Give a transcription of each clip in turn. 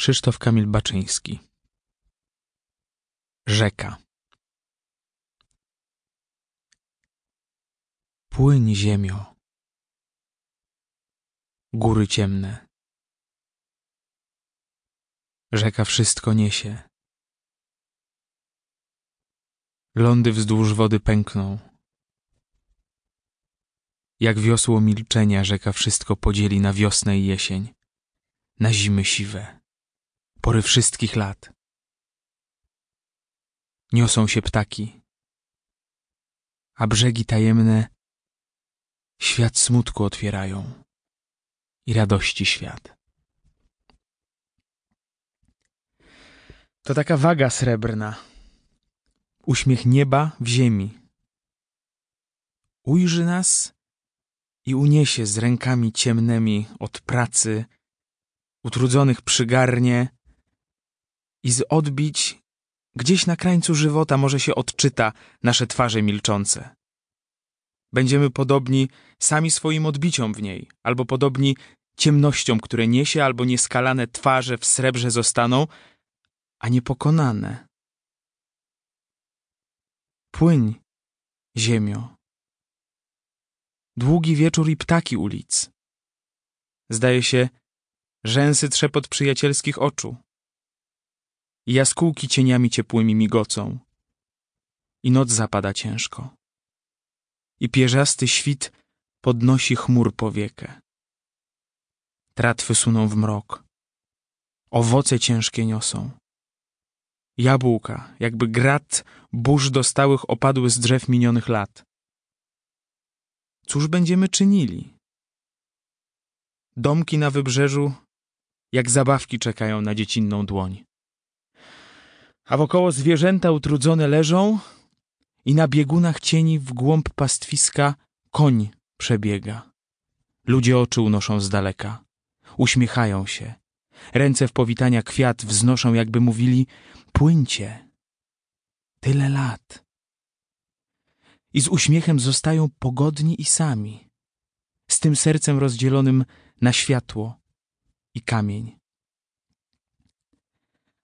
Krzysztof Kamil Baczyński. Rzeka. Płyń ziemio. Góry ciemne. Rzeka wszystko niesie. Lądy wzdłuż wody pękną. Jak wiosło milczenia rzeka wszystko podzieli na wiosnę i jesień Na zimy siwe pory wszystkich lat. Niosą się ptaki, a brzegi tajemne świat smutku otwierają i radości świat. To taka waga srebrna, uśmiech nieba w ziemi. Ujrzy nas i uniesie z rękami ciemnymi od pracy, utrudzonych przygarnie, i z odbić gdzieś na krańcu żywota może się odczyta nasze twarze milczące. Będziemy podobni sami swoim odbiciom w niej, albo podobni ciemnościom, które niesie, albo nieskalane twarze w srebrze zostaną, a niepokonane. Płyń, ziemio. Długi wieczór i ptaki ulic. Zdaje się, rzęsy trzepot przyjacielskich oczu i jaskółki cieniami ciepłymi migocą. I noc zapada ciężko. I pierzasty świt podnosi chmur powiekę. Tratwy suną w mrok. Owoce ciężkie niosą. Jabłka, jakby grat burz dostałych opadły z drzew minionych lat. Cóż będziemy czynili? Domki na wybrzeżu, jak zabawki czekają na dziecinną dłoń a wokoło zwierzęta utrudzone leżą i na biegunach cieni w głąb pastwiska koń przebiega. Ludzie oczy unoszą z daleka, uśmiechają się, ręce w powitania kwiat wznoszą, jakby mówili płyńcie. Tyle lat. I z uśmiechem zostają pogodni i sami, z tym sercem rozdzielonym na światło i kamień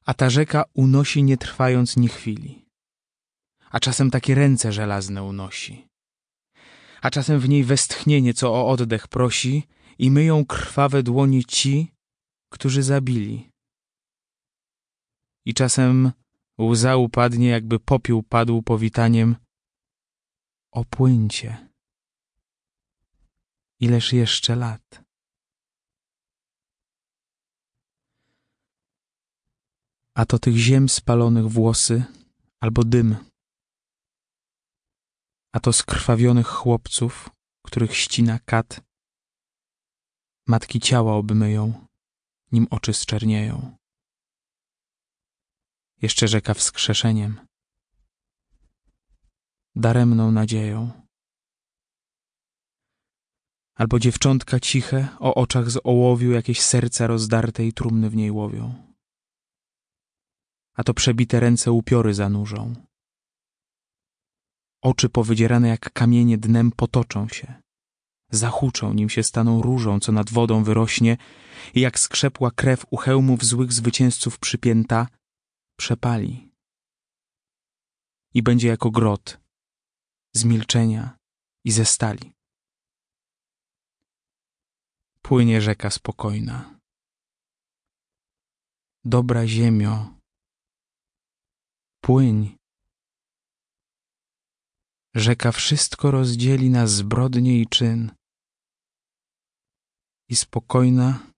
a ta rzeka unosi nie trwając ni chwili. A czasem takie ręce żelazne unosi. A czasem w niej westchnienie, co o oddech prosi i myją krwawe dłonie ci, którzy zabili. I czasem łza upadnie, jakby popiół padł powitaniem Opłyńcie. Ileż jeszcze lat? A to tych ziem spalonych włosy albo dym, a to skrwawionych chłopców, których ścina kat. Matki ciała obmyją, nim oczy zczernieją. Jeszcze rzeka wskrzeszeniem, daremną nadzieją. Albo dziewczątka ciche o oczach z ołowiu jakieś serca rozdarte i trumny w niej łowią a to przebite ręce upiory zanurzą. Oczy powydzierane jak kamienie dnem potoczą się. Zahuczą, nim się staną różą, co nad wodą wyrośnie i jak skrzepła krew u hełmów złych zwycięzców przypięta, przepali. I będzie jako grot, z milczenia i ze stali. Płynie rzeka spokojna. Dobra ziemio, płyń. Rzeka wszystko rozdzieli na zbrodnię i czyn. I spokojna,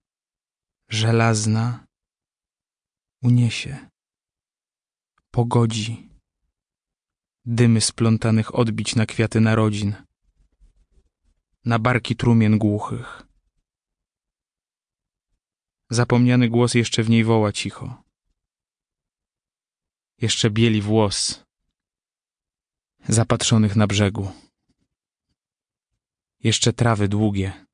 żelazna uniesie, pogodzi dymy splątanych odbić na kwiaty narodzin, na barki trumien głuchych. Zapomniany głos jeszcze w niej woła cicho jeszcze bieli włos, zapatrzonych na brzegu. Jeszcze trawy długie.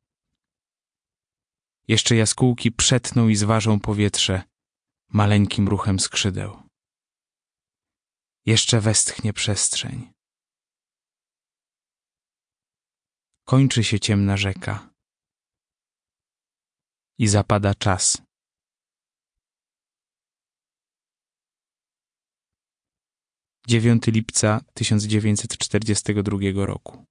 Jeszcze jaskółki przetną i zważą powietrze maleńkim ruchem skrzydeł. Jeszcze westchnie przestrzeń. Kończy się ciemna rzeka i zapada czas. 9 lipca 1942 roku.